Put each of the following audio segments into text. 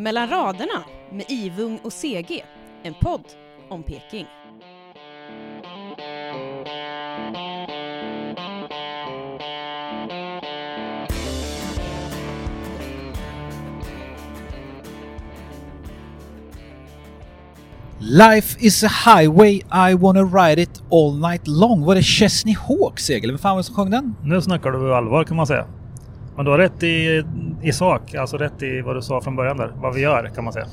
Mellan raderna med Ivung och CG, en podd om Peking. Life is a highway, I wanna ride it all night long. Var det Chesney Hawks Egil? Vem fan var det som sjöng den? Nu snackar du allvar kan man säga. Men du har rätt i, i sak, alltså rätt i vad du sa från början där. Vad vi gör kan man säga.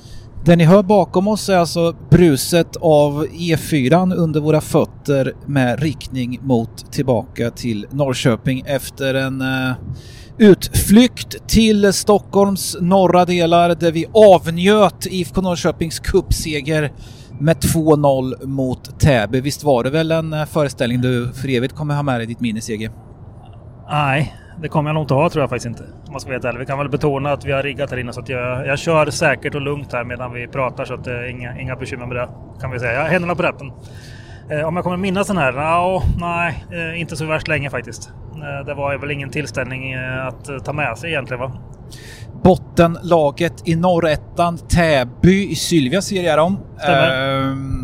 Det ni hör bakom oss är alltså bruset av E4 under våra fötter med riktning mot tillbaka till Norrköping efter en uh, utflykt till Stockholms norra delar där vi avnjöt IFK Norrköpings cupseger med 2-0 mot Täby. Visst var det väl en eh, föreställning du för evigt kommer ha med dig i ditt minne? Nej, det kommer jag nog inte ha tror jag faktiskt inte. Om man ska ärlig. Vi kan väl betona att vi har riggat här inne så att jag, jag kör säkert och lugnt här medan vi pratar så att det är inga, inga bekymmer med det. Kan vi säga. Jag har händerna på ratten. Eh, om jag kommer minnas den här? No, nej, eh, inte så värst länge faktiskt. Eh, det var väl ingen tillställning eh, att ta med sig egentligen va? Bottenlaget i norrettan, Täby i Sylvia ser jag dem. Stämmer.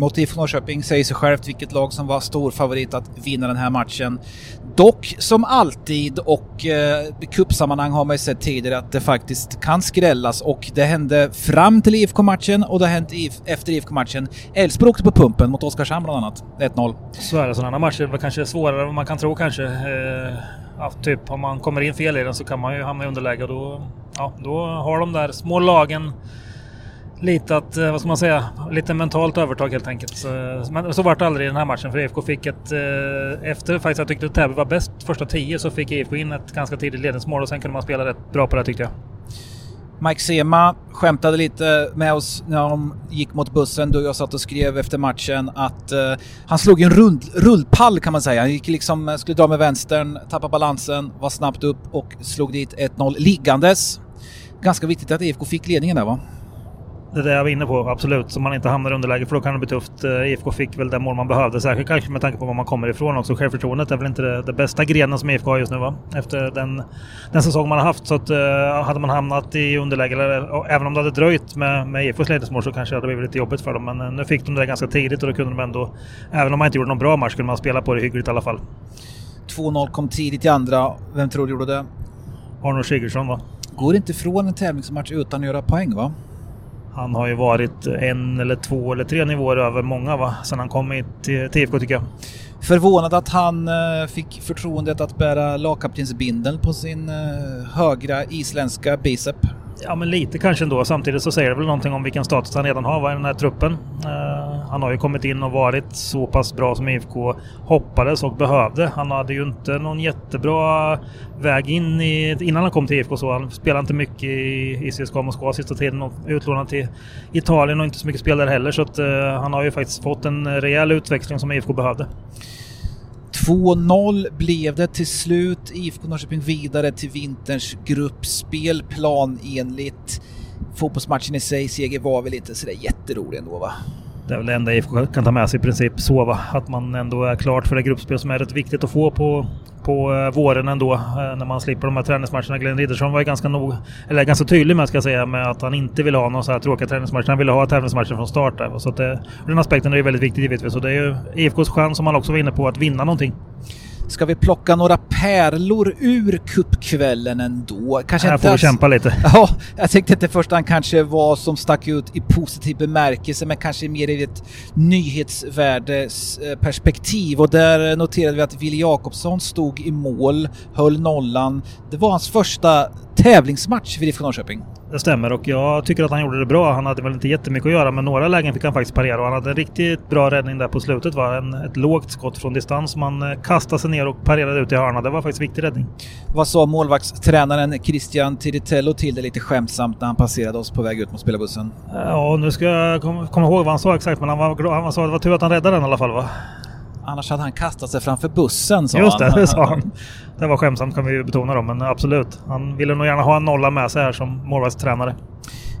Mot IFK Norrköping säger sig självt vilket lag som var stor favorit att vinna den här matchen. Dock som alltid och eh, i cupsammanhang har man ju sett tidigare att det faktiskt kan skrällas och det hände fram till IFK-matchen och det har hänt IF efter IFK-matchen. Elfsborg åkte på pumpen mot Oskarshamn bland annat. 1-0. Så är det. Sådana matcher är kanske svårare än vad man kan tro kanske. Eh, ja, typ om man kommer in fel i den så kan man ju hamna i underläge och då, ja, då har de där små lagen lite att, eh, vad ska man säga, lite mentalt övertag helt enkelt. Så, eh, men så var det aldrig i den här matchen för IFK fick ett, eh, efter faktiskt jag tyckte att Täby var bäst första tio så fick IFK in ett ganska tidigt ledningsmål och sen kunde man spela rätt bra på det tyckte jag. Mike Sema skämtade lite med oss när de gick mot bussen. Du och jag satt och skrev efter matchen att uh, han slog en rund, rullpall kan man säga. Han gick liksom, skulle dra med vänstern, tappade balansen, var snabbt upp och slog dit 1-0 liggandes. Ganska viktigt att IFK fick ledningen där va? Det där jag var inne på, absolut. Så man inte hamnar i underläge för då kan det bli tufft. Eh, IFK fick väl det mål man behövde, särskilt kanske med tanke på var man kommer ifrån också. Självförtroendet är väl inte det, det bästa grenen som IFK har just nu va? Efter den, den säsong man har haft. Så att, uh, hade man hamnat i underläge, eller, även om det hade dröjt med, med IFKs ledningsmål så kanske det hade blivit lite jobbigt för dem. Men uh, nu fick de det ganska tidigt och då kunde de ändå, även om man inte gjorde någon bra match, kunde man spela på det hyggligt i alla fall. 2-0 kom tidigt i andra. Vem tror du gjorde det? Arnold Sigurdsson va? Går inte ifrån en tävlingsmatch utan att göra poäng va? Han har ju varit en eller två eller tre nivåer över många va? Sen han kom till, till IFK tycker jag. Förvånad att han eh, fick förtroendet att bära lagkaptensbindeln på sin eh, högra isländska bicep. Ja men lite kanske ändå. Samtidigt så säger det väl någonting om vilken status han redan har i den här truppen. Uh, han har ju kommit in och varit så pass bra som IFK hoppades och behövde. Han hade ju inte någon jättebra väg in i, innan han kom till IFK så. Han spelade inte mycket i, i CSKA Moskva sista tiden och utlånad till Italien och inte så mycket spelare heller. Så att, uh, han har ju faktiskt fått en rejäl utväxling som IFK behövde. 2-0 blev det till slut. IFK Norrköping vidare till vinterns gruppspel planenligt. Fotbollsmatchen i sig, seger var väl inte sådär jätterolig ändå va? Det är väl det enda IFK kan ta med sig i princip så va? Att man ändå är klart för det gruppspel som är rätt viktigt att få på, på eh, våren ändå. Eh, när man slipper de här träningsmatcherna. Glenn Riddersson var ju ganska, nog, eller ganska tydlig med, ska jag säga, med att han inte ville ha några så här tråkiga träningsmatcher. Han ville ha tävlingsmatcher från start där. Så att det, den aspekten är ju väldigt viktig givetvis. Och det är ju IFKs chans, som han också var inne på, att vinna någonting. Ska vi plocka några pärlor ur kuppkvällen ändå? Kanske Här inte får vi kämpa lite. Ja, jag tänkte inte i första hand kanske vad som stack ut i positiv bemärkelse, men kanske mer i ett nyhetsvärdesperspektiv. Och där noterade vi att Wille Jakobsson stod i mål, höll nollan. Det var hans första tävlingsmatch för IFK Norrköping. Det stämmer och jag tycker att han gjorde det bra. Han hade väl inte jättemycket att göra men några lägen fick han faktiskt parera och han hade en riktigt bra räddning där på slutet. Va? En, ett lågt skott från distans. Man eh, kastade sig ner och parerade ut i hörna. Det var faktiskt viktig räddning. Vad sa målvaktstränaren Christian Tiritello till det lite skämtsamt när han passerade oss på väg ut mot spelarbussen? Ja, nu ska jag komma kom ihåg vad han sa exakt men han, var, han sa att det var tur att han räddade den i alla fall va? Annars hade han kastat sig framför bussen sa Just det, det sa han. Det var skämtsamt kan vi ju betona då, men absolut. Han ville nog gärna ha en nolla med sig här som målvaktstränare.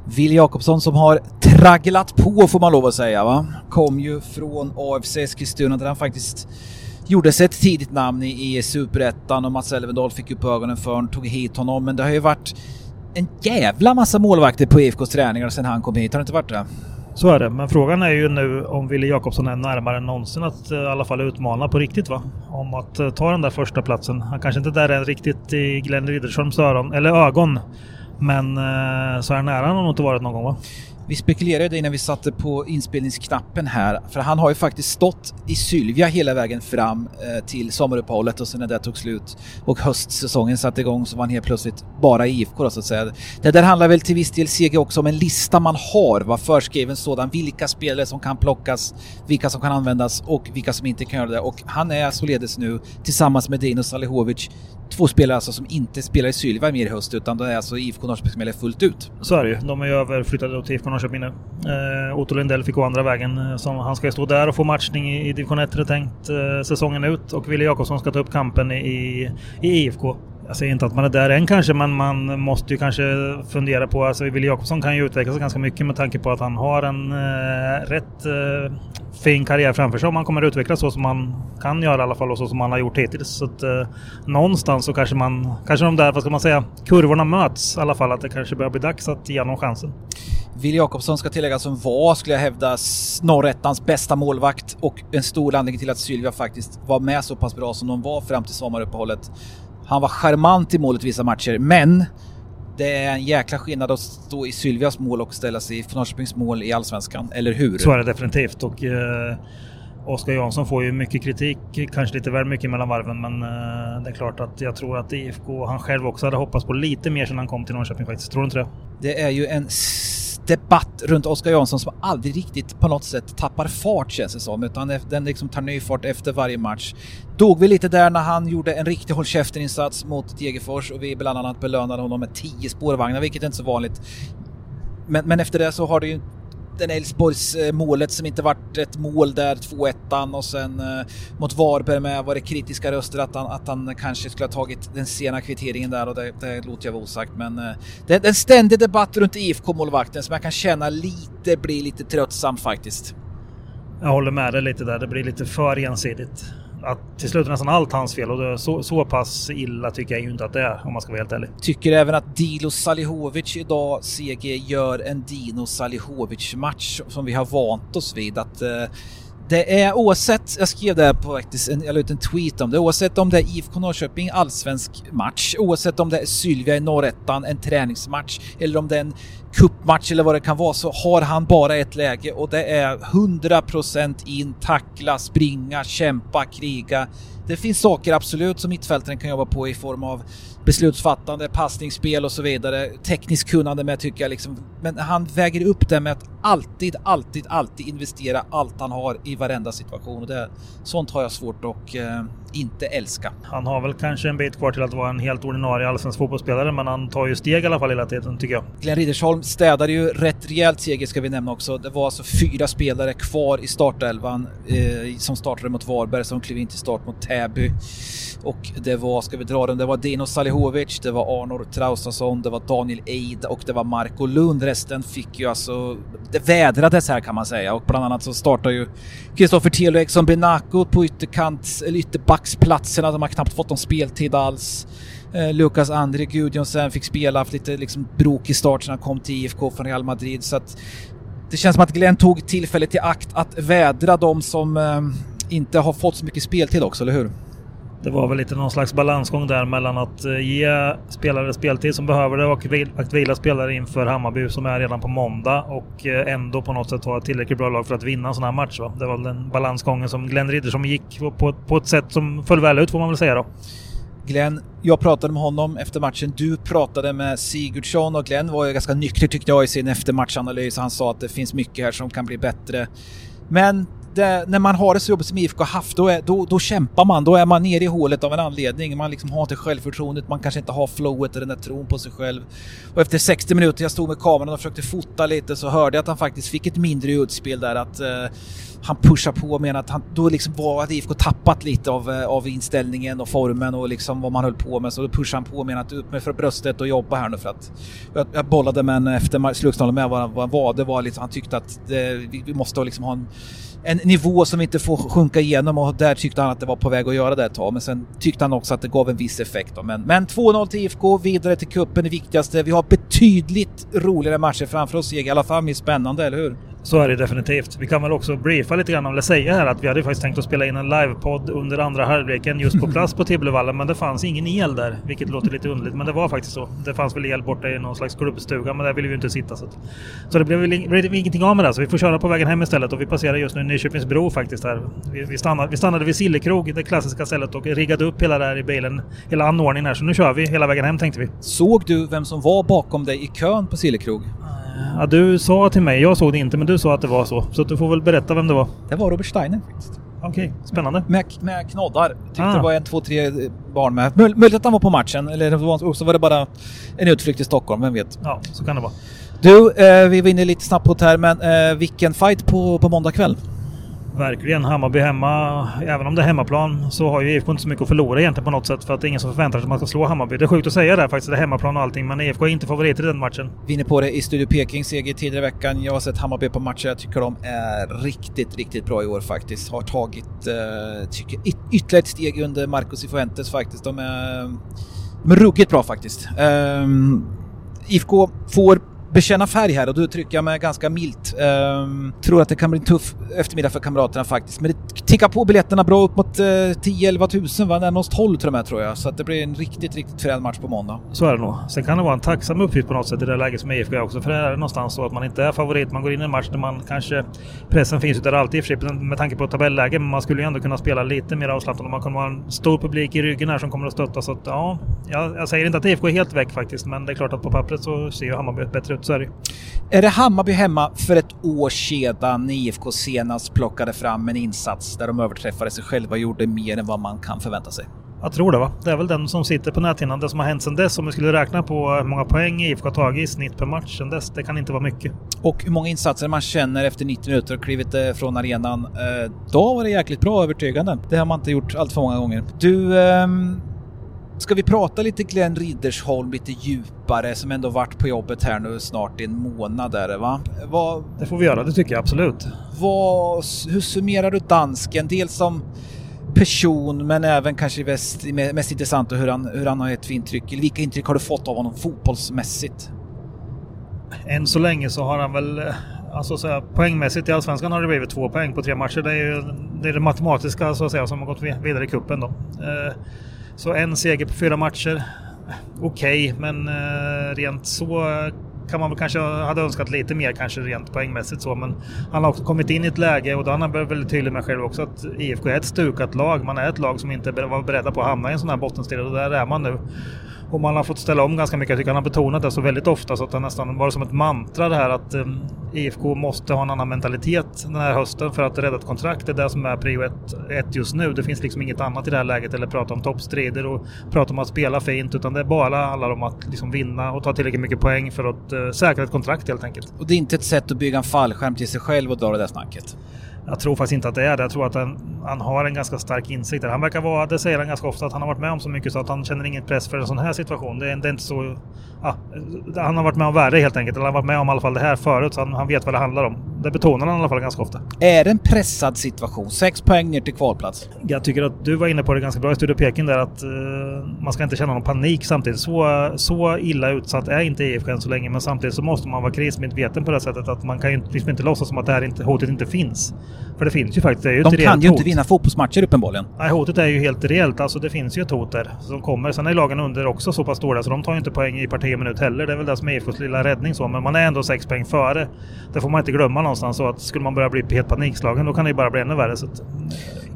Will Jakobsson som har tragglat på får man lov att säga va? Kom ju från AFC Eskilstuna där han faktiskt gjorde sig ett tidigt namn i, i Superettan och Mats Elvendal fick upp ögonen för honom, tog hit honom. Men det har ju varit en jävla massa målvakter på IFKs träningar sen han kom hit. Har det inte varit det? Så är det, men frågan är ju nu om Wille Jakobsson är närmare än någonsin att eh, i alla fall utmana på riktigt va? Om att eh, ta den där första platsen. Han kanske inte där är riktigt i Glenn Riddersholms öron, eller ögon. Men eh, så här nära har han nog inte varit någon gång va? Vi spekulerade innan vi satte på inspelningsknappen här, för han har ju faktiskt stått i Sylvia hela vägen fram eh, till sommaruppehållet och sen när det tog slut och höstsäsongen satte igång så var han helt plötsligt bara IFK då så att säga. Det där handlar väl till viss del CG också om en lista man har, var förskriven sådan, vilka spelare som kan plockas, vilka som kan användas och vilka som inte kan göra det och han är således nu tillsammans med Dino Salihovic två spelare alltså som inte spelar i Sylvia mer i höst utan det är alltså IFK Norrköping som gäller fullt ut. Så är det ju. De är ju överflyttade till IFK Norrköping nu. Eh, Otto Lindell fick gå andra vägen. Eh, som han ska ju stå där och få matchning i, i division 1 är det tänkt eh, säsongen ut och Wille Jakobsson ska ta upp kampen i, i IFK. Jag säger inte att man är där än kanske, men man måste ju kanske fundera på... Alltså Wille Jakobsson kan ju utvecklas ganska mycket med tanke på att han har en eh, rätt eh, fin karriär framför sig om han kommer att utvecklas så som han kan göra i alla fall och så som han har gjort hittills. Så att eh, någonstans så kanske man... Kanske de där, vad ska man säga, kurvorna möts i alla fall. Att det kanske börjar bli dags att ge honom chansen. Wille Jakobsson ska tilläggas som var, skulle jag hävda, norrettans bästa målvakt och en stor anledning till att Sylvia faktiskt var med så pass bra som de var fram till sommaruppehållet. Han var charmant i målet vissa matcher, men det är en jäkla skillnad att stå i Sylvias mål och ställa sig i Norrköpings mål i Allsvenskan, eller hur? Så är det definitivt och eh, Oskar Jansson får ju mycket kritik, kanske lite väl mycket mellan varven men eh, det är klart att jag tror att IFK, han själv också hade hoppats på lite mer sedan han kom till Norrköping faktiskt. Tror du inte det? Det är ju en debatt runt Oskar Jansson som aldrig riktigt på något sätt tappar fart känns det som, utan den liksom tar ny fart efter varje match. Dog vi lite där när han gjorde en riktig håll insats mot Degerfors och vi bland annat belönade honom med 10 spårvagnar, vilket är inte så vanligt. Men, men efter det så har det ju den Elfsborgs eh, målet som inte vart ett mål där, 2-1 och sen eh, mot Varberg med var det kritiska röster att han, att han kanske skulle ha tagit den sena kvitteringen där och det, det låter jag vara osagt men eh, det är en ständig debatt runt IFK-målvakten som jag kan känna lite blir lite tröttsam faktiskt. Jag håller med dig lite där, det blir lite för ensidigt att till slut är nästan allt hans fel och det, så, så pass illa tycker jag ju inte att det är om man ska vara helt ärlig. Tycker även att Dilo Salihovic idag, CG, gör en Dino Salihovic-match som vi har vant oss vid. Att eh, det är oavsett, jag skrev det här på faktiskt, jag la ut en tweet om det, oavsett om det är IFK Norrköping allsvensk match, oavsett om det är Sylvia i Norrettan en träningsmatch eller om det är en kuppmatch eller vad det kan vara så har han bara ett läge och det är 100% in, tackla, springa, kämpa, kriga. Det finns saker absolut som mittfältaren kan jobba på i form av beslutsfattande, passningsspel och så vidare. Tekniskt kunnande med tycker jag liksom. Men han väger upp det med att alltid, alltid, alltid investera allt han har i varenda situation. Och det, sånt har jag svårt att eh, inte älska. Han har väl kanske en bit kvar till att vara en helt ordinarie allsvensk fotbollsspelare, men han tar ju steg i alla fall hela tiden tycker jag. Glenn Riddersholm städade ju rätt rejält seger ska vi nämna också. Det var alltså fyra spelare kvar i startelvan eh, som startade mot Varberg som klev in till start mot Täby. Och det var, ska vi dra dem, det var Dino Salihovic, det var Arnor Traustason, det var Daniel Eid och det var Marco Lund. Resten fick ju alltså, det vädrades här kan man säga och bland annat så startar ju Kristoffer Telo som Benako på ytterkant, eller ytterbacksplatserna. De har knappt fått någon speltid alls. Eh, Lukas André Gudjonsen fick spela, haft lite liksom brokig start när han kom till IFK från Real Madrid. Så att det känns som att Glenn tog tillfället i akt att vädra de som eh, inte har fått så mycket speltid också, eller hur? Det var väl lite någon slags balansgång där mellan att eh, ge spelare speltid som behöver det och att vila spelare inför Hammarby som är redan på måndag och eh, ändå på något sätt ha ett tillräckligt bra lag för att vinna en sån här match. Va? Det var den balansgången som Glenn Riddersson gick på, på ett sätt som föll väl ut får man väl säga då. Glenn, jag pratade med honom efter matchen. Du pratade med Sigurdsson och Glenn var ju ganska nykter tyckte jag i sin eftermatchanalys. Han sa att det finns mycket här som kan bli bättre. Men det, när man har det så jobbigt som IFK har haft, då, är, då, då kämpar man. Då är man nere i hålet av en anledning. Man liksom har inte självförtroendet, man kanske inte har flowet och den där tron på sig själv. Och efter 60 minuter, jag stod med kameran och försökte fota lite, så hörde jag att han faktiskt fick ett mindre utspel där. Att eh, han pushar på och menar att han, då liksom var att IFK tappat lite av, eh, av inställningen och formen och liksom vad man höll på med. Så då pushar han på och menar att upp med för bröstet och jobba här nu för att... Jag, jag bollade med en eh, efter slutsignalen med vad, vad var. Det var liksom, han tyckte att det, vi, vi måste liksom ha en en nivå som vi inte får sjunka igenom och där tyckte han att det var på väg att göra det ett tag. Men sen tyckte han också att det gav en viss effekt. Då. Men, men 2-0 till IFK, vidare till kuppen det viktigaste. Vi har betydligt roligare matcher framför oss, i alla fall mer spännande, eller hur? Så är det definitivt. Vi kan väl också briefa lite grann, eller säga här att vi hade faktiskt tänkt att spela in en livepodd under andra halvleken just på plats på Tibblevallen, men det fanns ingen el där, vilket låter lite underligt, men det var faktiskt så. Det fanns väl el borta i någon slags klubbstuga, men där ville vi inte sitta. Så, så det blev väl ingenting av med det, så vi får köra på vägen hem istället och vi passerar just nu Nyköpingsbro faktiskt här. Vi, vi, stannade, vi stannade vid Sillekrog, det klassiska stället, och riggade upp hela där i bilen, hela anordningen här, så nu kör vi hela vägen hem tänkte vi. Såg du vem som var bakom dig i kön på Sillekrog? Ja, du sa till mig, jag såg det inte, men du sa att det var så. Så du får väl berätta vem det var. Det var Robert Steiner faktiskt. Okej, okay, spännande. Med, med knoddar. Tyckte ah. det var en, två, tre barn med. möjligt att han var på matchen, eller så var det bara en utflykt till Stockholm, vem vet? Ja, så kan det vara. Du, eh, vi var inne lite snabbt på det här, men eh, vilken fight på, på måndag kväll? Verkligen. Hammarby hemma, även om det är hemmaplan, så har ju IFK inte så mycket att förlora egentligen på något sätt. För att det är ingen som förväntar sig att man ska slå Hammarby. Det är sjukt att säga det faktiskt, det är hemmaplan och allting. Men IFK är inte favoriter i den matchen. Vi är på det i Studio Peking, seger tidigare i veckan. Jag har sett Hammarby på matcher. Jag tycker de är riktigt, riktigt bra i år faktiskt. Har tagit, eh, tycker, ytterligare ett steg under Marcos Cifuentes faktiskt. De är, de är ruggigt bra faktiskt. Um, IFK får bekänna färg här och då trycker jag mig ganska milt. Ehm, tror att det kan bli en tuff eftermiddag för kamraterna faktiskt. Men det tickar på biljetterna bra upp mot eh, 10-11 tusen, va? närmare 12 till och med tror jag. Så att det blir en riktigt, riktigt frän match på måndag. Så är det nog. Sen kan det vara en tacksam uppgift på något sätt i det läget som IFK är också. För det är någonstans så att man inte är favorit. Man går in i en match där man kanske... Pressen finns ju där alltid i och för sig med tanke på tabelläge. Men man skulle ju ändå kunna spela lite mer avslappnat och man kommer ha en stor publik i ryggen här som kommer att stötta. Så att ja, jag, jag säger inte att IFK är helt väck faktiskt. Men det är klart att på pappret så ser ju Hammarby bättre ut. Så är det är det Hammarby hemma för ett år sedan IFK senast plockade fram en insats där de överträffade sig själva och gjorde mer än vad man kan förvänta sig? Jag tror det va. Det är väl den som sitter på näthinnan. Det som har hänt sedan dess, om vi skulle räkna på hur många poäng IFK har tagit i snitt per match sedan dess, det kan inte vara mycket. Och hur många insatser man känner efter 90 minuter och klivit eh, från arenan. Eh, då var det jäkligt bra övertygande. Det har man inte gjort allt för många gånger. Du, ehm, Ska vi prata lite Glenn Riddersholm lite djupare som ändå varit på jobbet här nu snart i en månad är det va? Vad, det får vi göra, det tycker jag absolut. Vad, hur summerar du dansken? Dels som person men även kanske mest, mest intressant hur han, hur han har ett intryck. Vilka intryck har du fått av honom fotbollsmässigt? Än så länge så har han väl eh, Alltså så här, poängmässigt i Allsvenskan har det blivit två poäng på tre matcher. Det är ju det, är det matematiska så att säga som har gått vidare i kuppen då. Eh, så en seger på fyra matcher. Okej, okay, men eh, rent så kan man väl kanske hade önskat lite mer kanske rent poängmässigt så. Men han har också kommit in i ett läge och då har han varit väldigt tydlig med själv också att IFK är ett stukat lag. Man är ett lag som inte var beredda på att hamna i en sån här bottenstrid och där är man nu. Och man har fått ställa om ganska mycket. Jag tycker han har betonat det så väldigt ofta så att det nästan var som ett mantra det här att ehm, IFK måste ha en annan mentalitet den här hösten för att rädda ett kontrakt. Det är det som är prio ett, ett just nu. Det finns liksom inget annat i det här läget eller prata om toppstrider och prata om att spela fint utan det bara handlar om att liksom vinna och ta tillräckligt mycket poäng för att uh, säkra ett kontrakt helt enkelt. Och det är inte ett sätt att bygga en fallskärm till sig själv och dra det där snacket? Jag tror faktiskt inte att det är det. Jag tror att han, han har en ganska stark insikt. Han verkar vara, det säger han ganska ofta, att han har varit med om så mycket så att han känner ingen press för en sån här situation. Det är, det är inte så... Ja, han har varit med om värre helt enkelt. Eller han har varit med om i alla fall det här förut, så han, han vet vad det handlar om. Det betonar han i alla fall ganska ofta. Är det en pressad situation? Sex poäng ner till kvalplats. Jag tycker att du var inne på det ganska bra i Studio Peking där att uh, man ska inte känna någon panik samtidigt. Så, så illa utsatt är inte IFK än så länge, men samtidigt så måste man vara krismedveten på det sättet att man kan ju liksom inte låtsas som att det här inte, hotet inte finns. För det finns ju faktiskt. Det är ju De kan ju hot. inte vinna fotbollsmatcher uppenbarligen. Nej, hotet är ju helt reellt. Alltså det finns ju ett hot där som kommer. Sen är lagen under också så pass stora så de tar ju inte poäng i parti minut heller. Det är väl det som är IFKs lilla räddning så. Men man är ändå sex poäng före. Det får man inte glömma någonstans. Så att skulle man börja bli helt panikslagen då kan det ju bara bli ännu värre. Så att,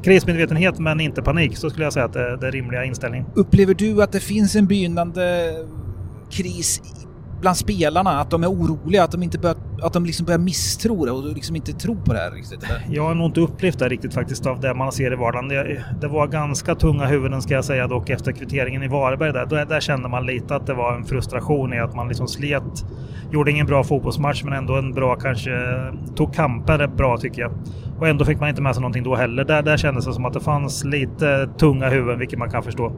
krismedvetenhet men inte panik. Så skulle jag säga att det, är rimliga inställning. Upplever du att det finns en begynnande kris bland spelarna, att de är oroliga, att de, inte bör, att de liksom börjar misstro det och liksom inte tro på det här riktigt? Eller? Jag har nog inte upplevt det riktigt faktiskt av det man ser i vardagen. Det, det var ganska tunga huvuden ska jag säga dock efter kvitteringen i Varberg där. Där, där kände man lite att det var en frustration i att man liksom slet. Gjorde ingen bra fotbollsmatch men ändå en bra kanske, tog kamper bra tycker jag. Och ändå fick man inte med sig någonting då heller. Där, där kändes det som att det fanns lite tunga huvuden, vilket man kan förstå.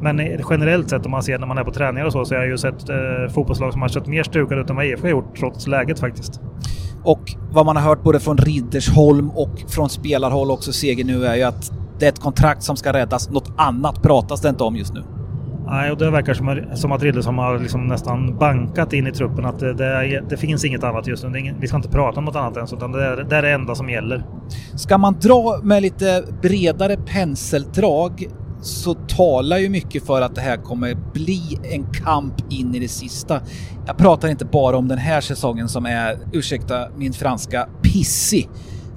Men generellt sett om man ser när man är på träningar och så, så har jag ju sett eh, fotbollslag som har sett mer stukade ut än vad IFK har gjort, trots läget faktiskt. Och vad man har hört både från Riddersholm och från spelarhåll också, Seger nu, är ju att det är ett kontrakt som ska räddas. Något annat pratas det inte om just nu. Nej, och det verkar som, som att Riddersholm har liksom nästan bankat in i truppen att det, det, det finns inget annat just nu. Ingen, vi ska inte prata om något annat ens, utan det är, det är det enda som gäller. Ska man dra med lite bredare penseldrag så talar ju mycket för att det här kommer bli en kamp in i det sista. Jag pratar inte bara om den här säsongen som är, ursäkta min franska, pissig.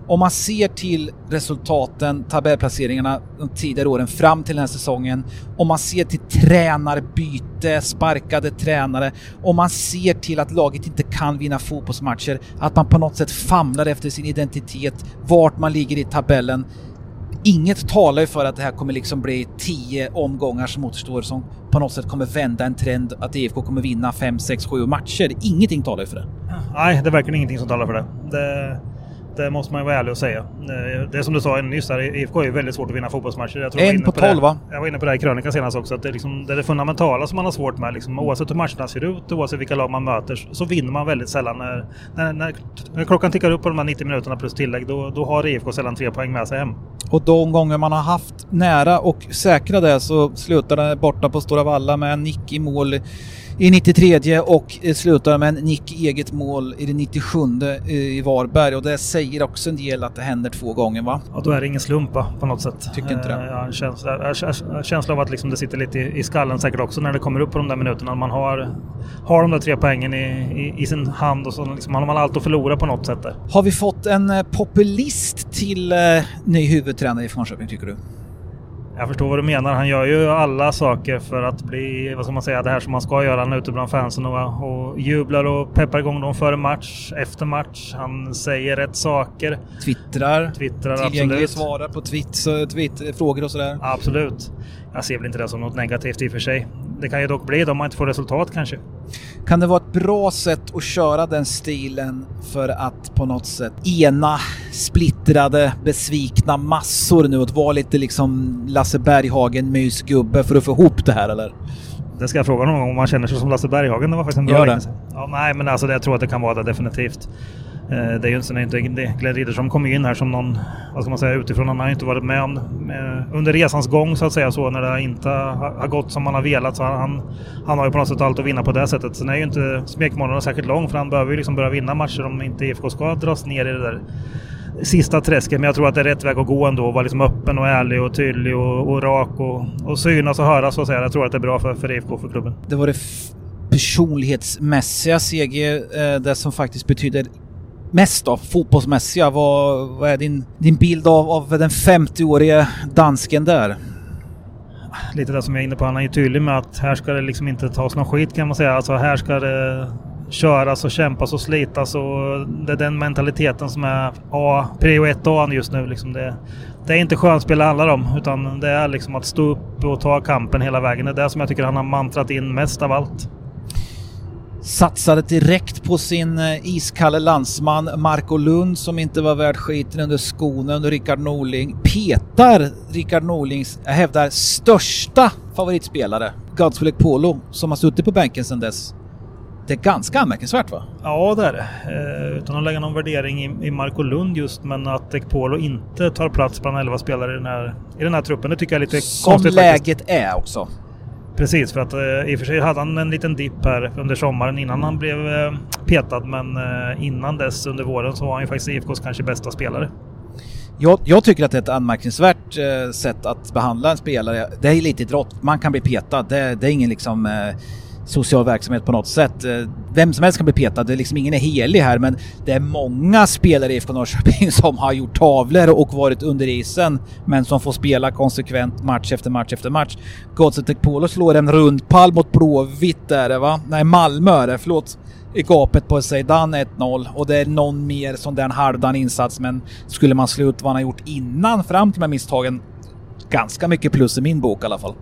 Om man ser till resultaten, tabellplaceringarna de tidigare åren fram till den här säsongen, om man ser till tränarbyte, sparkade tränare, om man ser till att laget inte kan vinna fotbollsmatcher, att man på något sätt famlar efter sin identitet, vart man ligger i tabellen. Inget talar ju för att det här kommer liksom bli tio omgångar som återstår som på något sätt kommer vända en trend att IFK kommer vinna fem, sex, sju matcher. Ingenting talar ju för det. Nej, det är verkligen ingenting som talar för det. det det måste man ju vara ärlig och säga. Eh, det är som du sa nyss där, IFK är ju väldigt svårt att vinna fotbollsmatcher. Jag tror en på tolv va? Jag var inne på det här i krönikan senast också, att det är, liksom, det är det fundamentala som man har svårt med. Liksom, oavsett hur matcherna ser ut, oavsett vilka lag man möter, så vinner man väldigt sällan. När, när, när, när klockan tickar upp på de här 90 minuterna plus tillägg, då, då har IFK sällan tre poäng med sig hem. Och de gånger man har haft nära och säkra det så slutar det borta på Stora Valla med en nick i mål i 93 och slutar med en nick eget mål i det 97 i Varberg och det säger också en del att det händer två gånger va? Ja, då är det ingen slumpa på något sätt. Tycker inte det? Eh, har en känsla, känsla av att liksom det sitter lite i skallen säkert också när det kommer upp på de där minuterna. Man har, har de där tre poängen i, i, i sin hand och så liksom har man allt att förlora på något sätt där. Har vi fått en eh, populist till eh, ny huvudtränare i Falköping tycker du? Jag förstår vad du menar. Han gör ju alla saker för att bli, vad ska man säga, det här som man ska göra. Han är ute bland fansen och, och jublar och peppar igång dem före match, efter match. Han säger rätt saker. Twittrar. Twittrar, Tillgänglig absolut. svarar på tweet, tweet, frågor och sådär. Absolut. Jag ser väl inte det som något negativt i och för sig. Det kan ju dock bli det om man inte får resultat kanske. Kan det vara ett bra sätt att köra den stilen för att på något sätt ena splittrade, besvikna massor nu? Att vara lite liksom Lasse Berghagen mysgubbe för att få ihop det här eller? Det ska jag fråga någon gång om man känner sig som Lasse Berghagen. Det var faktiskt en bra Gör det. Ja, nej, men alltså jag tror att det kan vara det definitivt. Eh, det är ju inte, inte Glenn Riddersson kom ju in här som någon, vad ska man säga, utifrån. Han har ju inte varit med om eh, under resans gång så att säga så när det inte har gått som man har velat. Så han, han har ju på något sätt allt att vinna på det sättet. Sen är ju inte smekmånaden särskilt lång för han behöver ju liksom börja vinna matcher om inte IFK ska dras ner i det där sista träsket. Men jag tror att det är rätt väg att gå ändå. Vara liksom öppen och ärlig och tydlig och, och rak och, och synas och höras så att säga. Jag tror att det är bra för, för IFK, för klubben. Det var det personlighetsmässiga seger, eh, det som faktiskt betyder mest av fotbollsmässiga. Vad, vad är din, din bild av, av den 50-årige dansken där? Lite det som jag är inne på, han är ju tydlig med att här ska det liksom inte tas någon skit kan man säga. Alltså här ska det köras och kämpas och slitas och det är den mentaliteten som är A, prio 1A just nu. Liksom det, det är inte skönspel det handlar om utan det är liksom att stå upp och ta kampen hela vägen. Det är det som jag tycker han har mantrat in mest av allt satsade direkt på sin eh, iskalle landsman Marco Lund som inte var värd skiten under skorna under Rickard Norling. Petar Rickard Norlings, jag hävdar, största favoritspelare, Godswill Polo, som har suttit på bänken sedan dess. Det är ganska anmärkningsvärt va? Ja det är det. Eh, utan att lägga någon värdering i, i Marco Lund just men att Ekpolo inte tar plats bland 11 spelare i den här, i den här truppen. Det tycker jag är lite Som konstigt. Som läget faktiskt. är också. Precis, för att eh, i och för sig hade han en liten dipp här under sommaren innan han blev eh, petad. Men eh, innan dess under våren så var han ju faktiskt IFKs kanske bästa spelare. Jag, jag, tycker att det är ett anmärkningsvärt eh, sätt att behandla en spelare. Det är lite idrott, man kan bli petad. Det, det är ingen liksom eh, social verksamhet på något sätt. Eh, vem som helst kan bli petad, det är liksom ingen är helig här men det är många spelare i IFK Norrköping som har gjort tavlor och varit under isen men som får spela konsekvent match efter match efter match. Godset Polo slår en rundpall mot Blåvitt där va? Nej, Malmö är det, förlåt. I gapet på Zeidan 1-0 och det är någon mer sån där halvdan insats men skulle man slå ut vad han har gjort innan fram till de här misstagen ganska mycket plus i min bok i alla fall.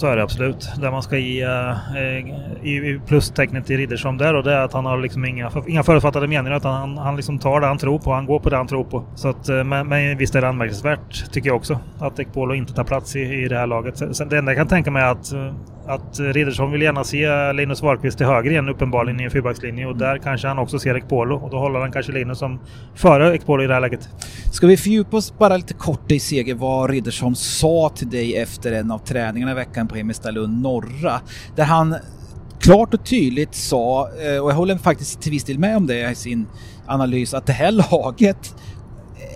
Så är det absolut. Det man ska ge eh, i plustecknet till Riddersholm där och det är att han har liksom inga, inga förutfattade meningar utan han, han liksom tar det han tror på. Han går på det han tror på. Så att, eh, men, men visst är det anmärkningsvärt tycker jag också att Ekpolo inte tar plats i, i det här laget. Sen, det enda jag kan tänka mig är att, eh, att Riddersholm vill gärna se Linus Wahlqvist till höger igen uppenbarligen i en fyrbackslinje. Och där kanske han också ser Ekpolo. Och då håller han kanske Linus som före Ekpolo i det här läget. Ska vi fördjupa oss bara lite kort i Seger vad Riddersholm sa till dig efter en av träningarna i veckan på Hemmestallund norra? Där han klart och tydligt sa, eh, och jag håller faktiskt till viss del med om det i sin analys, att det här laget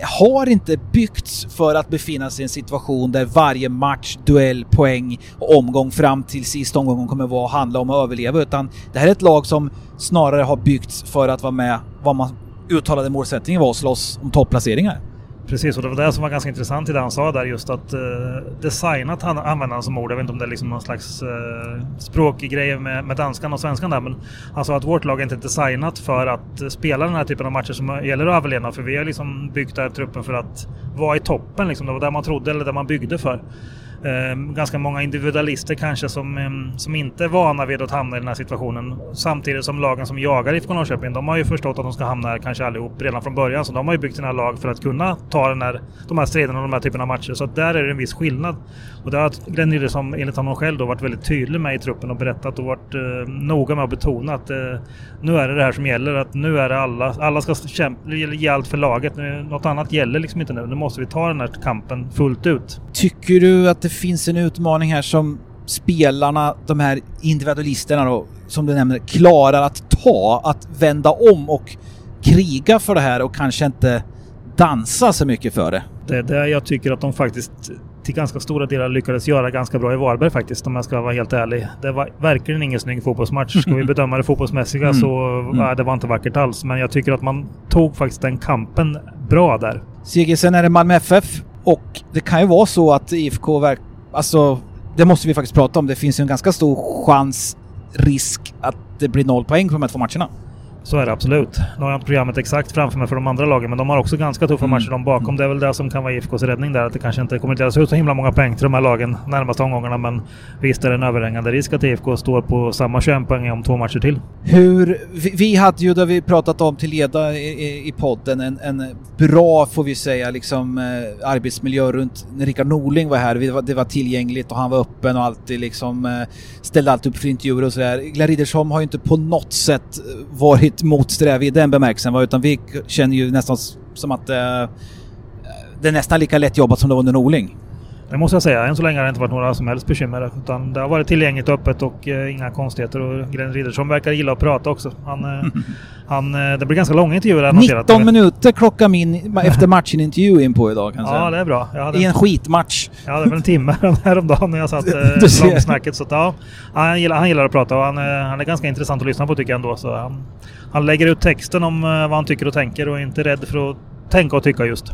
har inte byggts för att befinna sig i en situation där varje match, duell, poäng och omgång fram till sista omgången kommer vara att handla om att överleva utan det här är ett lag som snarare har byggts för att vara med vad man uttalade målsättningen var att slåss om topplaceringar. Precis, och det var det som var ganska intressant i det han sa där just att eh, designat han använde han som ord. Jag vet inte om det är liksom någon slags eh, språkgrej med, med danskan och svenskan där men han sa att vårt lag är inte designat för att eh, spela den här typen av matcher som gäller överlevnad för vi har liksom byggt den här truppen för att vara i toppen liksom. Det var det man trodde eller det man byggde för Ehm, ganska många individualister kanske som, ehm, som inte är vana vid att hamna i den här situationen. Samtidigt som lagen som jagar IFK Norrköping, de har ju förstått att de ska hamna här kanske allihop redan från början. Så de har ju byggt sina lag för att kunna ta den här, de här striderna och de här typerna av matcher. Så där är det en viss skillnad. Och det har Glenn som enligt honom själv, då, varit väldigt tydlig med i truppen och berättat och varit eh, noga med att betona att eh, nu är det det här som gäller. Att nu är det alla, alla ska kämpa, ge allt för laget. Nu, något annat gäller liksom inte nu. Nu måste vi ta den här kampen fullt ut. Tycker du att det finns en utmaning här som spelarna, de här individualisterna då, som du nämner, klarar att ta, att vända om och kriga för det här och kanske inte dansa så mycket för det? Det är det jag tycker att de faktiskt till ganska stora delar lyckades göra ganska bra i Varberg faktiskt, om jag ska vara helt ärlig. Det var verkligen ingen snygg fotbollsmatch. Ska vi bedöma det fotbollsmässiga mm. så mm. Nej, det var inte vackert alls. Men jag tycker att man tog faktiskt den kampen bra där. Sigge, sen är det Malmö FF och det kan ju vara så att IFK verk... Alltså, det måste vi faktiskt prata om. Det finns ju en ganska stor chans, risk att det blir noll poäng på de här två matcherna. Så är det absolut. Nu har jag inte programmet exakt framför mig för de andra lagen, men de har också ganska tuffa mm. matcher de bakom. Det är väl det som kan vara IFKs räddning där, att det kanske inte kommer delas ut så himla många poäng till de här lagen närmaste omgångarna, men visst är det en överhängande risk att IFK står på samma 21 poäng om två matcher till. Hur... Vi, hade ju, det vi pratat om till leda i, i podden, en, en, bra, får vi säga, liksom eh, arbetsmiljö runt när Rickard Norling var här. Det var, tillgängligt och han var öppen och alltid liksom eh, ställde alltid upp för intervjuer och sådär. Glenn Riddersholm har ju inte på något sätt varit riktigt motsträvig i den bemärkelsen utan vi känner ju nästan som att eh, det är nästan lika lätt jobbat som det var under Norling. Det måste jag säga. Än så länge har det inte varit några som helst bekymmer. Utan det har varit tillgängligt öppet och eh, inga konstigheter. Och Glenn Riddersson verkar gilla att prata också. Han, eh, han, eh, det blir ganska långa intervjuer 19 minuter klockar min efter matchen intervju in på idag kan. Ja, det är bra. I en skitmatch. Jag hade väl en timme häromdagen när jag satt eh, långsnacket. Så ja, han, gillar, han gillar att prata och han, eh, han är ganska intressant att lyssna på tycker jag ändå. Så han, han lägger ut texten om eh, vad han tycker och tänker och är inte rädd för att tänka och tycka just.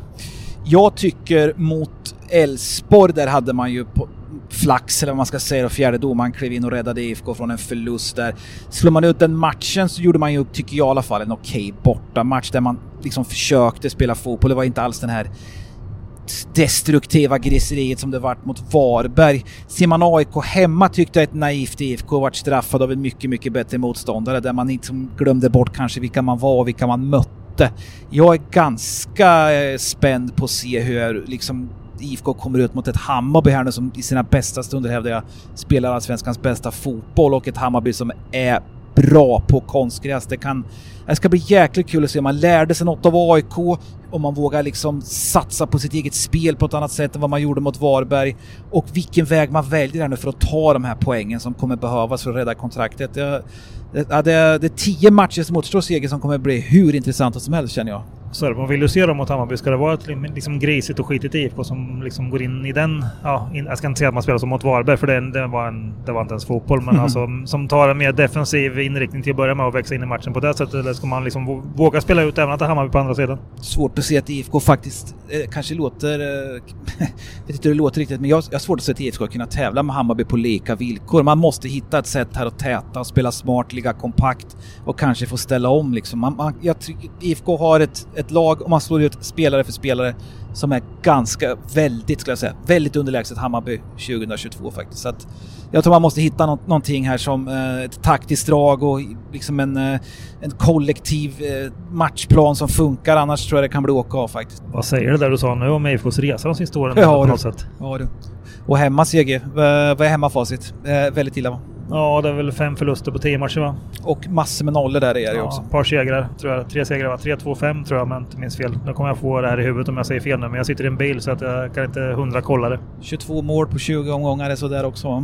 Jag tycker mot Elfsborg, där hade man ju på flax eller vad man ska säga, och fjärde domaren klev in och räddade IFK från en förlust där. Slår man ut den matchen så gjorde man ju, tycker jag i alla fall, en okej okay bortamatch där man liksom försökte spela fotboll. Det var inte alls den här destruktiva griseriet som det varit mot Varberg. Ser man AIK hemma tyckte jag ett naivt IFK vart straffad av en mycket, mycket bättre motståndare där man liksom glömde bort kanske vilka man var och vilka man mötte. Jag är ganska eh, spänd på att se hur liksom IFK kommer ut mot ett Hammarby här nu som i sina bästa stunder hävdar jag spelar allsvenskans bästa fotboll och ett Hammarby som är bra på konstgräs. Det kan... Det ska bli jäkligt kul att se om man lärde sig något av AIK, om man vågar liksom satsa på sitt eget spel på ett annat sätt än vad man gjorde mot Varberg och vilken väg man väljer här nu för att ta de här poängen som kommer behövas för att rädda kontraktet. Jag det, det, det är tio matcher som återstår seger som kommer bli hur intressanta som helst känner jag. Så är det. Vill du se då mot Hammarby? Ska det vara ett liksom grisigt och skitigt IFK som liksom går in i den... Ja, in, jag ska inte säga att man spelar som mot Varberg för det, det, var, en, det var inte ens fotboll. Men mm. alltså som tar en mer defensiv inriktning till att börja med och växa in i matchen på det sättet. Eller ska man liksom våga spela ut även att det är Hammarby på andra sidan? Svårt att se att IFK faktiskt eh, kanske låter... Eh, vet inte hur det låter riktigt men jag, jag har svårt att se att IFK kunna tävla med Hammarby på lika villkor. Man måste hitta ett sätt här att täta och spela smart, ligga kompakt och kanske få ställa om liksom. Man, man, jag IFK har ett ett lag, om man slår ut spelare för spelare, som är ganska, väldigt, skulle jag säga, väldigt underlägset Hammarby 2022 faktiskt. Så att jag tror man måste hitta något, någonting här som eh, ett taktiskt drag och liksom en, eh, en kollektiv eh, matchplan som funkar. Annars tror jag det kan bli åka av faktiskt. Vad säger det där du sa nu om IFKs resa de sista åren? Ja, på du. något sätt? Ja du. Och hemma CG, vad är hemmafacit? Eh, väldigt illa va? Ja, det är väl fem förluster på tio matcher va? Och massor med nollor där är det Ja, också. ett par segrar tror jag. Tre segrar va? 3-2-5 tror jag om jag inte minns fel. Nu kommer jag få det här i huvudet om jag säger fel nu. Men jag sitter i en bil så att jag kan inte hundra kolla det. 22 mål på 20 omgångar är sådär också?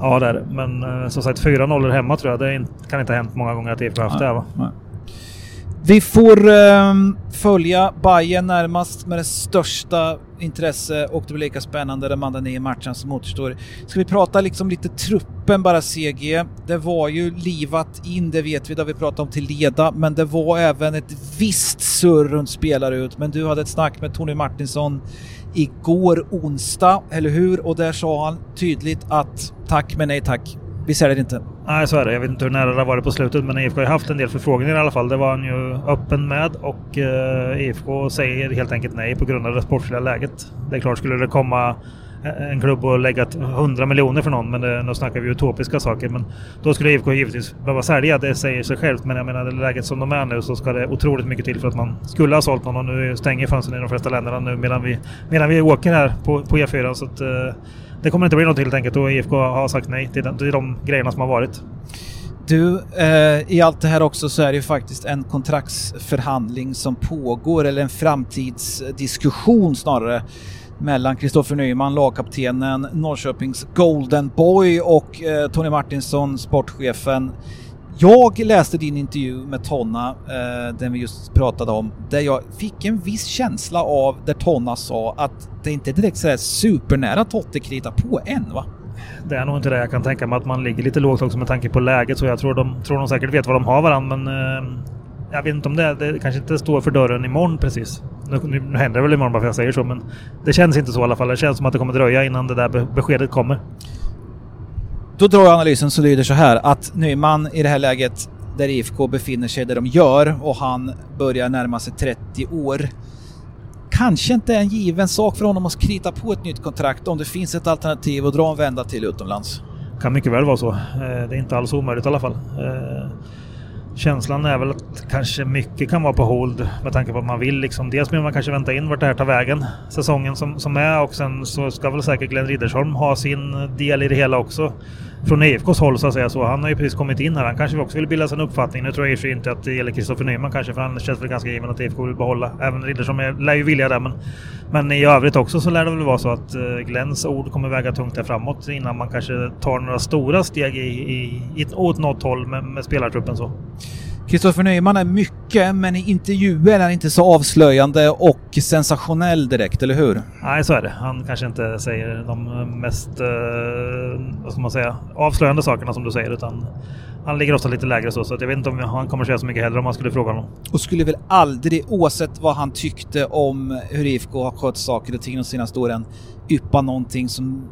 Ja, det är det. Men eh, som sagt, fyra nollor hemma tror jag. Det kan inte ha hänt många gånger att IFK har haft det här va? Nej. Vi får ehm, följa Bayern närmast med det största intresse och det blir lika spännande de andra nio matcherna som återstår. Ska vi prata liksom lite truppen bara CG? Det var ju livat in, det vet vi, det har vi pratat om till leda, men det var även ett visst surr runt spelare ut. Men du hade ett snack med Tony Martinsson igår onsdag, eller hur? Och där sa han tydligt att tack men nej tack. Vi säljer inte. Nej, så är det. Jag vet inte hur nära det har varit på slutet, men IFK har ju haft en del förfrågningar i alla fall. Det var han ju öppen med och eh, IFK säger helt enkelt nej på grund av det sportsliga läget. Det är klart, skulle det komma en klubb och lägga 100 miljoner för någon, men det, nu snackar vi utopiska saker. Men då skulle IFK givetvis behöva sälja, det säger sig självt. Men jag menar, i det läget som de är nu så ska det otroligt mycket till för att man skulle ha sålt någon och nu stänger fönstren i de flesta länderna nu medan vi, medan vi åker här på, på E4. Så att, eh, det kommer inte bli något helt enkelt och IFK har sagt nej till, den, till de grejerna som har varit. Du, eh, i allt det här också så är det ju faktiskt en kontraktsförhandling som pågår, eller en framtidsdiskussion snarare, mellan Kristoffer Nyman, lagkaptenen, Norrköpings Golden Boy och eh, Tony Martinsson, sportchefen. Jag läste din intervju med Tonna, eh, den vi just pratade om, där jag fick en viss känsla av där Tonna sa att det inte är direkt sådär supernära Totte krita på än va? Det är nog inte det. Jag kan tänka mig att man ligger lite lågt också med tanke på läget. Så jag tror de, tror de säkert vet vad de har varandra. Men eh, jag vet inte om det, det kanske inte står för dörren imorgon precis. Nu, nu, nu händer det väl imorgon bara för att jag säger så. Men det känns inte så i alla fall. Det känns som att det kommer dröja innan det där beskedet kommer. Då drar jag analysen så lyder så här att Nyman i det här läget där IFK befinner sig där de gör och han börjar närma sig 30 år. Kanske inte en given sak för honom att krita på ett nytt kontrakt om det finns ett alternativ att dra en vända till utomlands. Kan mycket väl vara så. Eh, det är inte alls omöjligt i alla fall. Eh, Känslan är väl att kanske mycket kan vara på hold med tanke på att man vill liksom. Dels vill man kanske vänta in vart det här tar vägen. Säsongen som, som är och sen så ska väl säkert Glenn Riddersholm ha sin del i det hela också. Från IFKs håll så att säga så. Han har ju precis kommit in här. Han kanske också vill bilda sig en uppfattning. Nu tror jag i och för sig inte att det gäller Kristoffer Nyman kanske för han känns väl ganska given att IFK vill behålla. Även Riddersholm lär ju vilja det men, men i övrigt också så lär det väl vara så att eh, Glenns ord kommer väga tungt där framåt innan man kanske tar några stora steg i, i, i, åt något håll med, med spelartruppen så. Kristoffer Nyman är mycket, men i intervjuer är han inte så avslöjande och sensationell direkt, eller hur? Nej, så är det. Han kanske inte säger de mest, eh, vad ska man säga, avslöjande sakerna som du säger, utan han ligger ofta lite lägre så, så jag vet inte om han kommer säga så mycket heller om man skulle fråga honom. Och skulle väl aldrig, oavsett vad han tyckte om hur IFK har skött saker och ting de senaste åren, yppa någonting som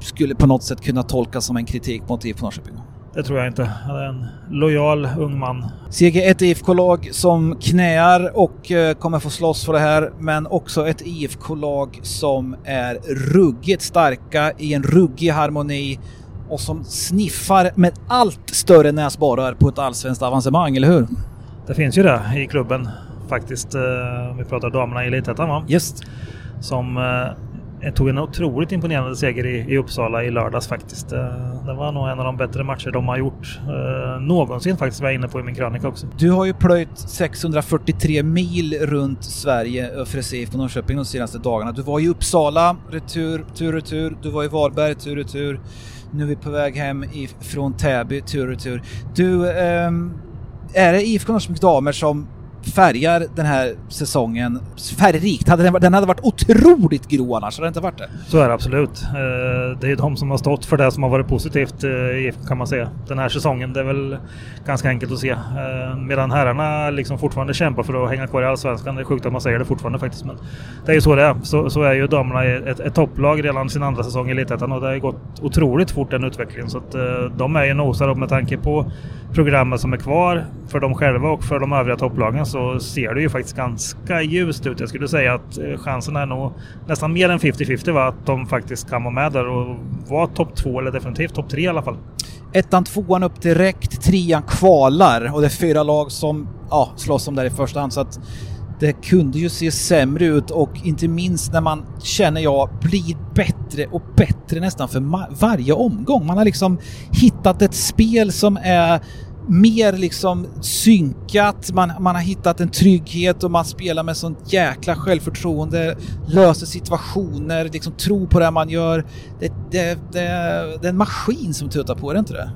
skulle på något sätt kunna tolkas som en kritik mot IFK Norrköping. Det tror jag inte. Han är en lojal ung man. CG, ett IFK-lag som knäar och eh, kommer få slåss för det här, men också ett IFK-lag som är ruggigt starka i en ruggig harmoni och som sniffar med allt större näsborrar på ett allsvenskt avancemang, eller hur? Det finns ju det i klubben faktiskt. eh, Om vi pratar damerna i Elitettan va? Just. Som eh, tog en otroligt imponerande seger i, i Uppsala i lördags faktiskt. Eh, det var nog en av de bättre matcher de har gjort eh, någonsin faktiskt var jag inne på i min krönika också. Du har ju plöjt 643 mil runt Sverige eh, för att se Norrköping de senaste dagarna. Du var i Uppsala, retur, tur, retur. Du var i Varberg, tur, retur. Nu är vi på väg hem ifrån Täby, tur, retur. Du, eh, är det IFK Norrköpings damer som färgar den här säsongen färgrikt? Hade den, den hade varit otroligt grå annars, hade det inte varit det? Så är det absolut. Eh, det är de som har stått för det som har varit positivt eh, kan man säga. Den här säsongen, det är väl ganska enkelt att se. Eh, medan herrarna liksom fortfarande kämpar för att hänga kvar i Allsvenskan. Det är sjukt att man säger det fortfarande faktiskt. Men det är ju så det är. Så, så är ju damerna ett, ett topplag redan sin andra säsong i Elitettan och det har gått otroligt fort den utvecklingen. Så att de är ju nosar med tanke på programmen som är kvar för dem själva och för de övriga topplagen så ser det ju faktiskt ganska ljust ut. Jag skulle säga att eh, chansen är nog nästan mer än 50-50 va? att de faktiskt kan vara med där och vara topp två eller definitivt topp tre i alla fall. Ettan, tvåan upp direkt, trean kvalar och det är fyra lag som ja, slåss om det i första hand så att det kunde ju se sämre ut och inte minst när man känner jag blir bättre och bättre nästan för varje omgång. Man har liksom hittat ett spel som är mer liksom synkat, man, man har hittat en trygghet och man spelar med sånt jäkla självförtroende, löser situationer, liksom tror på det man gör. Det, det, det, det är en maskin som tutar på, är det inte det?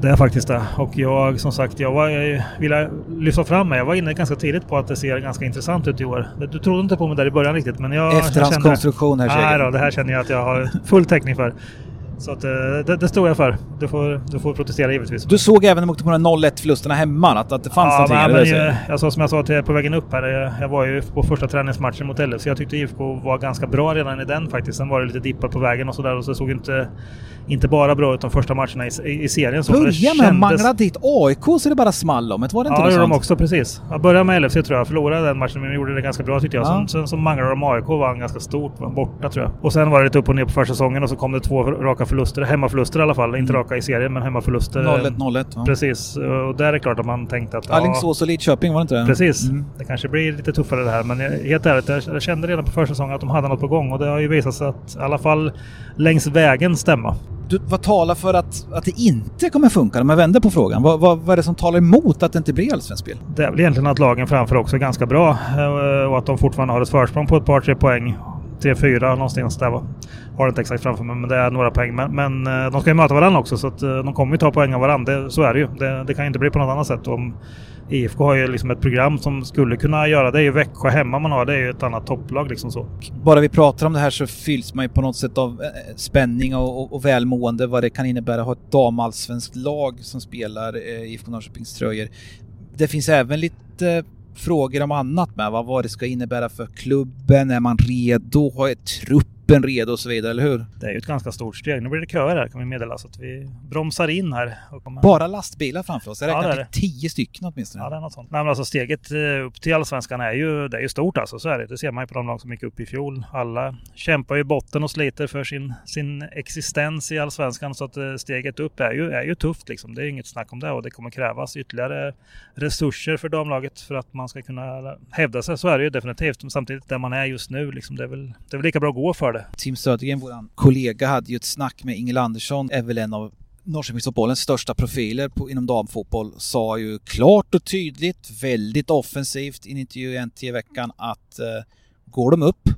Det är faktiskt det. Och jag som sagt, jag, var, jag ville lyfta fram mig. Jag var inne ganska tidigt på att det ser ganska intressant ut i år. Du trodde inte på mig där i början riktigt men jag... Efterhandskonstruktion här Nej då, det här känner jag att jag har full täckning för. Så att, eh, det, det står jag för. Du får, du får protestera givetvis. Du såg även mot de 0-1 förlusterna hemma att, att det fanns ja, någonting? Men, men, jag, alltså, som jag sa till på vägen upp här. Jag, jag var ju på första träningsmatchen mot LF så jag tyckte IFK var ganska bra redan i den faktiskt. Sen var det lite dippar på vägen och sådär och så såg inte inte bara bra ut de första matcherna i, i, serien. Så Börja med kändes... mangla ditt AIK så det bara small om det. Var det inte ja, det gjorde de också precis. Jag började med LFC tror jag. Förlorade den matchen men gjorde det ganska bra tyckte jag. Ja. Sen, sen så manglade de AIK var ganska stort borta tror jag. Och sen var det lite upp och ner på försäsongen och så kom det två raka förluster. Hemmaförluster i alla fall. Mm. Inte raka i serien men hemmaförluster. 0-1, 0-1 ja. Precis. Och där är det klart att man tänkte att... Alingsås och Lidköping var det inte det? Precis. Mm. Det kanske blir lite tuffare det här men helt ärligt jag kände redan på försäsongen att de hade något på gång och det har ju visat sig att i alla fall längs vägen stämma du, vad talar för att, att det inte kommer funka om man vänder på frågan? Vad, vad, vad är det som talar emot att det inte blir allsvenskt spel? Det är väl egentligen att lagen framför också är ganska bra eh, och att de fortfarande har ett försprång på ett par, tre poäng. Tre, fyra någonstans där. var Har inte exakt framför mig men det är några poäng. Men, men eh, de ska ju möta varandra också så att eh, de kommer ju ta poäng av varandra. Det, så är det ju. Det, det kan ju inte bli på något annat sätt. Om, IFK har ju liksom ett program som skulle kunna göra det. är ju Växjö hemma man har. Det är ju ett annat topplag liksom så. Bara vi pratar om det här så fylls man ju på något sätt av eh, spänning och, och, och välmående vad det kan innebära att ha ett damallsvenskt lag som spelar eh, IFK Norrköpings tröjor. Det finns även lite eh, frågor om annat med vad, vad det ska innebära för klubben. Är man redo? Har ett trupp truppen redo och så vidare, eller hur? Det är ju ett ganska stort steg. Nu blir det köer här kan vi meddela så att vi bromsar in här. Bara lastbilar framför oss? Jag räknar ja, det till tio stycken åtminstone. Ja, det är något sånt. Nej, men alltså steget eh, upp till Allsvenskan är ju, det är ju stort alltså, så är det. Det ser man ju på de lag som gick upp i fjol. Alla kämpar ju botten och sliter för sin, sin existens i Allsvenskan så att eh, steget upp är ju, är ju tufft liksom. Det är inget snack om det och det kommer krävas ytterligare resurser för damlaget för att man ska kunna hävda sig. Så är det ju definitivt. Men samtidigt där man är just nu, liksom, det, är väl, det är väl lika bra att gå för det det. Tim Södergren, vår kollega, hade ju ett snack med Ingel Andersson, är väl en av Norrköpingsfotbollens största profiler på, inom damfotboll, sa ju klart och tydligt, väldigt offensivt i en intervju i NT i veckan att eh, går de upp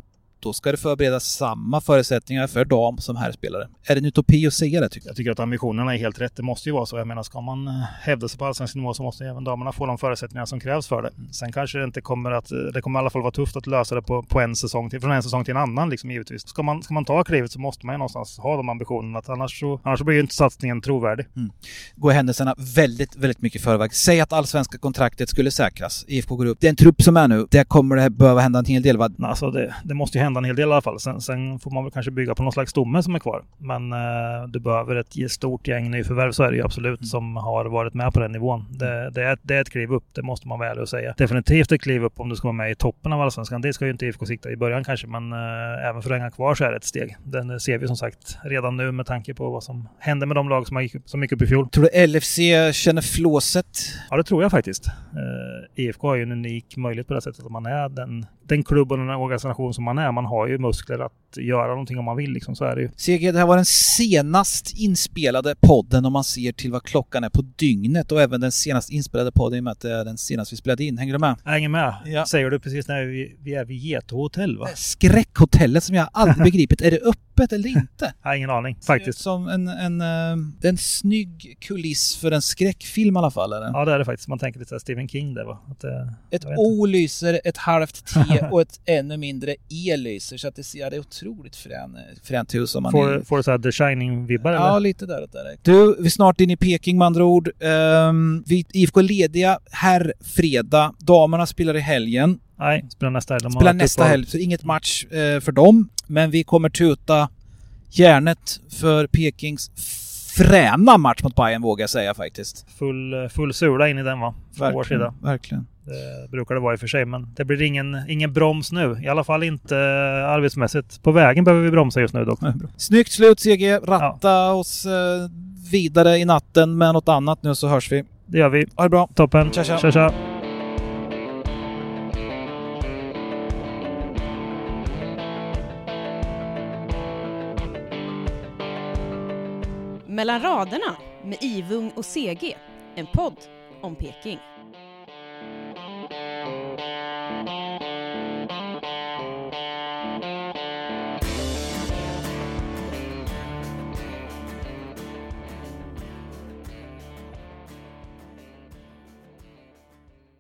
då ska det förberedas samma förutsättningar för dam som herrspelare. Är det en utopi att säga det tycker jag? Jag tycker att ambitionerna är helt rätt. Det måste ju vara så. Jag menar, ska man eh, hävda sig på allsvensk nivå så måste även damerna få de förutsättningar som krävs för det. Sen kanske det inte kommer att... Det kommer i alla fall vara tufft att lösa det på, på en säsong till, från en säsong till en annan liksom givetvis. Ska man, ska man ta klivet så måste man ju någonstans ha de ambitionerna. Att annars, så, annars så blir ju inte satsningen trovärdig. Mm. Går händelserna väldigt, väldigt mycket i förväg. Säg att allsvenska kontraktet skulle säkras. IFK går upp. Den trupp som är nu, där kommer det behöva hända en hel del va? Alltså det, det måste ju hända en hel del i alla fall. Sen Sen, får man väl kanske bygga på någon slags stomme som är kvar. Men eh, du behöver ett stort gäng nyförvärv, så är det ju absolut, mm. som har varit med på den nivån. Det, det, är, det är ett kliv upp, det måste man vara ärlig och säga. Definitivt ett kliv upp om du ska vara med i toppen av Allsvenskan. Det ska ju inte IFK sikta i början kanske, men eh, även för att hänga kvar så är det ett steg. Den ser vi som sagt redan nu med tanke på vad som hände med de lag som, gick, som gick upp i fjol. Tror du LFC känner flåset? Ja, det tror jag faktiskt. Eh, IFK har ju en unik möjlighet på det sättet att man är den, den klubb och den organisation som man är. Man har ju muskler att göra någonting om man vill liksom, så är det ju. CG, det här var den senast inspelade podden om man ser till vad klockan är på dygnet och även den senast inspelade podden i och med att det är den senaste vi spelade in. Hänger du med? Jag hänger med. Ja. Säger du precis när vi, vi är vid Geto hotell va? Skräckhotellet som jag aldrig begripit. Är det öppet eller inte? jag har ingen aning faktiskt. Som en, en, en, eh, en snygg kuliss för en skräckfilm i alla fall. Eller? Ja det är det faktiskt. Man tänker lite Stephen King där va? Att, ett O lyser, ett halvt T och ett ännu mindre E lyser så att det ser, det är otroligt frän, fränt hus. Om man får, är... får du såhär The Shining-vibbar Ja, lite däråt där. Du, vi är snart inne i Peking med andra ord. Um, vi IFK lediga här fredag. Damerna spelar i helgen. Nej, spelar nästa helg. spelar nästa helg, så inget match eh, för dem. Men vi kommer tuta järnet för Pekings fräna match mot Bayern vågar jag säga faktiskt. Full, full sula in i den va? Från verkligen, verkligen. Det brukar det vara i och för sig, men det blir ingen, ingen broms nu. I alla fall inte eh, arbetsmässigt. På vägen behöver vi bromsa just nu dock. Snyggt slut CG! Ratta ja. oss eh, vidare i natten med något annat nu så hörs vi. Det gör vi. Ha det bra! Toppen! Tja tja! tja, tja. Mellan raderna med Ivung och CG, en podd om Peking.